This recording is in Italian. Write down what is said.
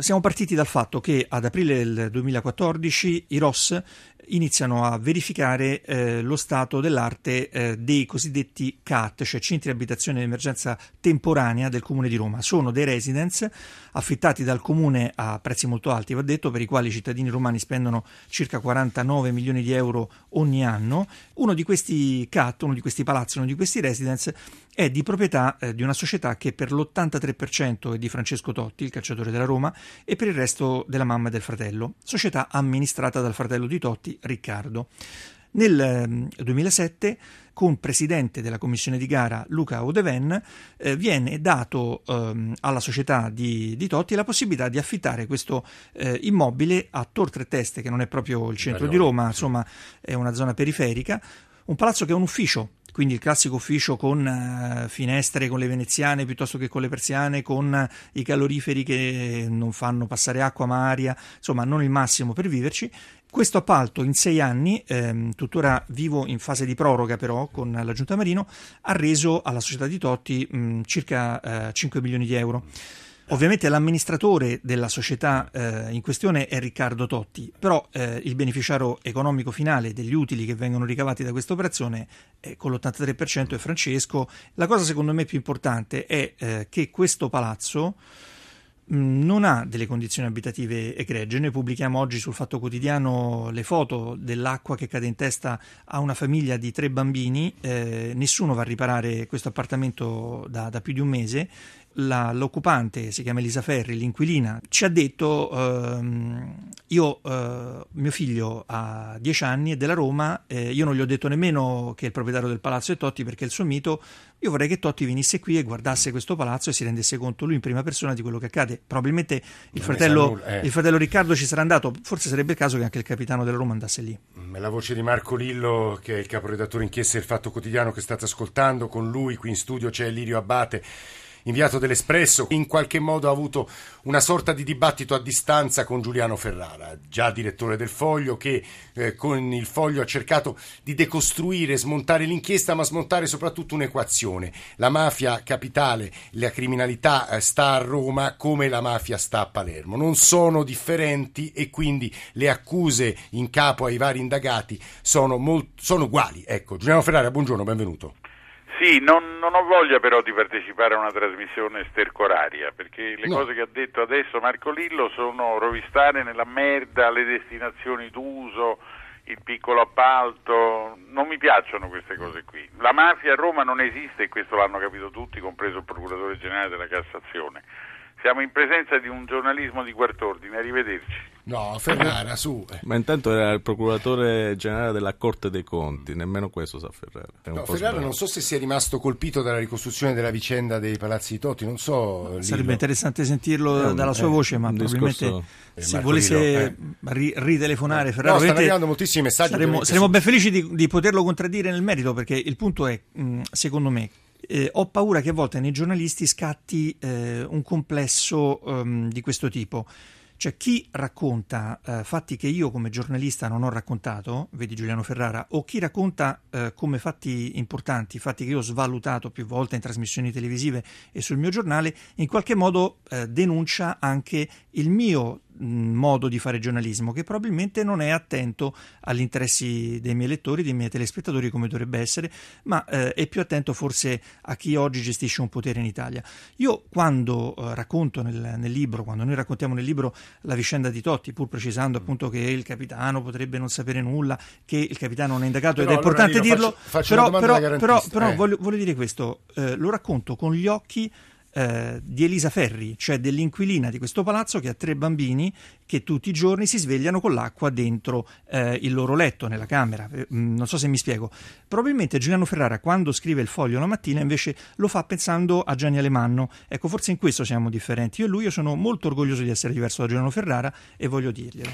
Siamo partiti dal fatto che ad aprile del 2014 i ROS iniziano a verificare eh, lo stato dell'arte eh, dei cosiddetti CAT, cioè centri di abitazione di emergenza temporanea del Comune di Roma. Sono dei residence affittati dal Comune a prezzi molto alti, va detto, per i quali i cittadini romani spendono circa 49 milioni di euro ogni anno. Uno di questi CAT, uno di questi palazzi, uno di questi residence è di proprietà eh, di una società che per l'83% è di Francesco Totti, il calciatore della Roma, e per il resto della mamma e del fratello, società amministrata dal fratello di Totti, Riccardo. Nel 2007, ehm, con presidente della commissione di gara Luca Odeven, eh, viene dato ehm, alla società di, di, Totti la possibilità di affittare questo eh, immobile a Tor Tre Teste, che non è proprio il centro di Roma, insomma è una zona periferica, un palazzo che è un ufficio quindi il classico ufficio con uh, finestre con le veneziane piuttosto che con le persiane, con uh, i caloriferi che non fanno passare acqua ma aria, insomma non il massimo per viverci. Questo appalto in sei anni, ehm, tuttora vivo in fase di proroga però con la Giunta Marino, ha reso alla società di Totti mh, circa uh, 5 milioni di euro. Ovviamente l'amministratore della società eh, in questione è Riccardo Totti, però eh, il beneficiario economico finale degli utili che vengono ricavati da questa operazione eh, con l'83% è Francesco. La cosa secondo me più importante è eh, che questo palazzo mm, non ha delle condizioni abitative egregie. Noi pubblichiamo oggi sul Fatto Quotidiano le foto dell'acqua che cade in testa a una famiglia di tre bambini. Eh, nessuno va a riparare questo appartamento da, da più di un mese la, l'occupante, si chiama Elisa Ferri, l'inquilina, ci ha detto ehm, io, eh, mio figlio ha 10 anni, è della Roma, eh, io non gli ho detto nemmeno che il proprietario del palazzo è Totti perché è il suo mito, io vorrei che Totti venisse qui e guardasse questo palazzo e si rendesse conto lui in prima persona di quello che accade. Probabilmente il, fratello, eh. il fratello, Riccardo ci sarà andato, forse sarebbe il caso che anche il capitano della Roma andasse lì. Mm, la voce di Marco Lillo, che è il caporedattore inchiesta del Fatto Quotidiano che state ascoltando, con lui qui in studio c'è Lirio Abate inviato dell'Espresso, in qualche modo ha avuto una sorta di dibattito a distanza con Giuliano Ferrara, già direttore del Foglio, che eh, con il Foglio ha cercato di decostruire, smontare l'inchiesta, ma smontare soprattutto un'equazione. La mafia capitale, la criminalità eh, sta a Roma come la mafia sta a Palermo. Non sono differenti e quindi le accuse in capo ai vari indagati sono, molt- sono uguali. Ecco, Giuliano Ferrara, buongiorno, benvenuto. Sì, non, non, ho voglia però di partecipare a una trasmissione stercoraria, perché le no. cose che ha detto adesso Marco Lillo sono rovistare nella merda le destinazioni d'uso, il piccolo appalto, non mi piacciono queste cose qui. La mafia a Roma non esiste e questo l'hanno capito tutti, compreso il procuratore generale della Cassazione. Siamo in presenza di un giornalismo di quart'ordine, arrivederci. No, Ferrara, su. Ma intanto era il procuratore generale della Corte dei Conti, nemmeno questo sa Ferrara. No, Ferrara non so se sia rimasto colpito dalla ricostruzione della vicenda dei palazzi di Totti, non so. Sarebbe Lillo. interessante sentirlo eh, dalla sua eh, voce, ma probabilmente discorso... se volesse eh. ri- ritelefonare Ferrara... No, stanno arrivando moltissimi messaggi. Saremmo, saremmo ben felici di, di, poterlo contraddire nel merito, perché il punto è, mh, secondo me, eh, ho paura che a volte nei giornalisti scatti eh, un complesso um, di questo tipo. Cioè chi racconta eh, fatti che io come giornalista non ho raccontato, vedi Giuliano Ferrara, o chi racconta eh, come fatti importanti, fatti che io ho svalutato più volte in trasmissioni televisive e sul mio giornale, in qualche modo eh, denuncia anche il mio modo di fare giornalismo che probabilmente non è attento agli interessi dei miei lettori, dei miei telespettatori come dovrebbe essere, ma eh, è più attento forse a chi oggi gestisce un potere in Italia. Io quando eh, racconto nel, nel, libro, quando noi raccontiamo nel libro la vicenda di Totti, pur precisando appunto che il capitano potrebbe non sapere nulla, che il capitano non è indagato però, ed è importante allora, dirlo, faccio, faccio però, però, però, però eh. voglio, voglio, dire questo, eh, lo racconto con gli occhi eh, di Elisa Ferri, cioè dell'inquilina di questo palazzo che ha tre bambini che tutti i giorni si svegliano con l'acqua dentro eh, il loro letto, nella camera. Eh, mm, non so se mi spiego. Probabilmente Giuliano Ferrara, quando scrive il foglio la mattina, invece lo fa pensando a Gianni Alemanno. Ecco, forse in questo siamo differenti. Io e lui io sono molto orgoglioso di essere diverso da Giuliano Ferrara e voglio dirglielo.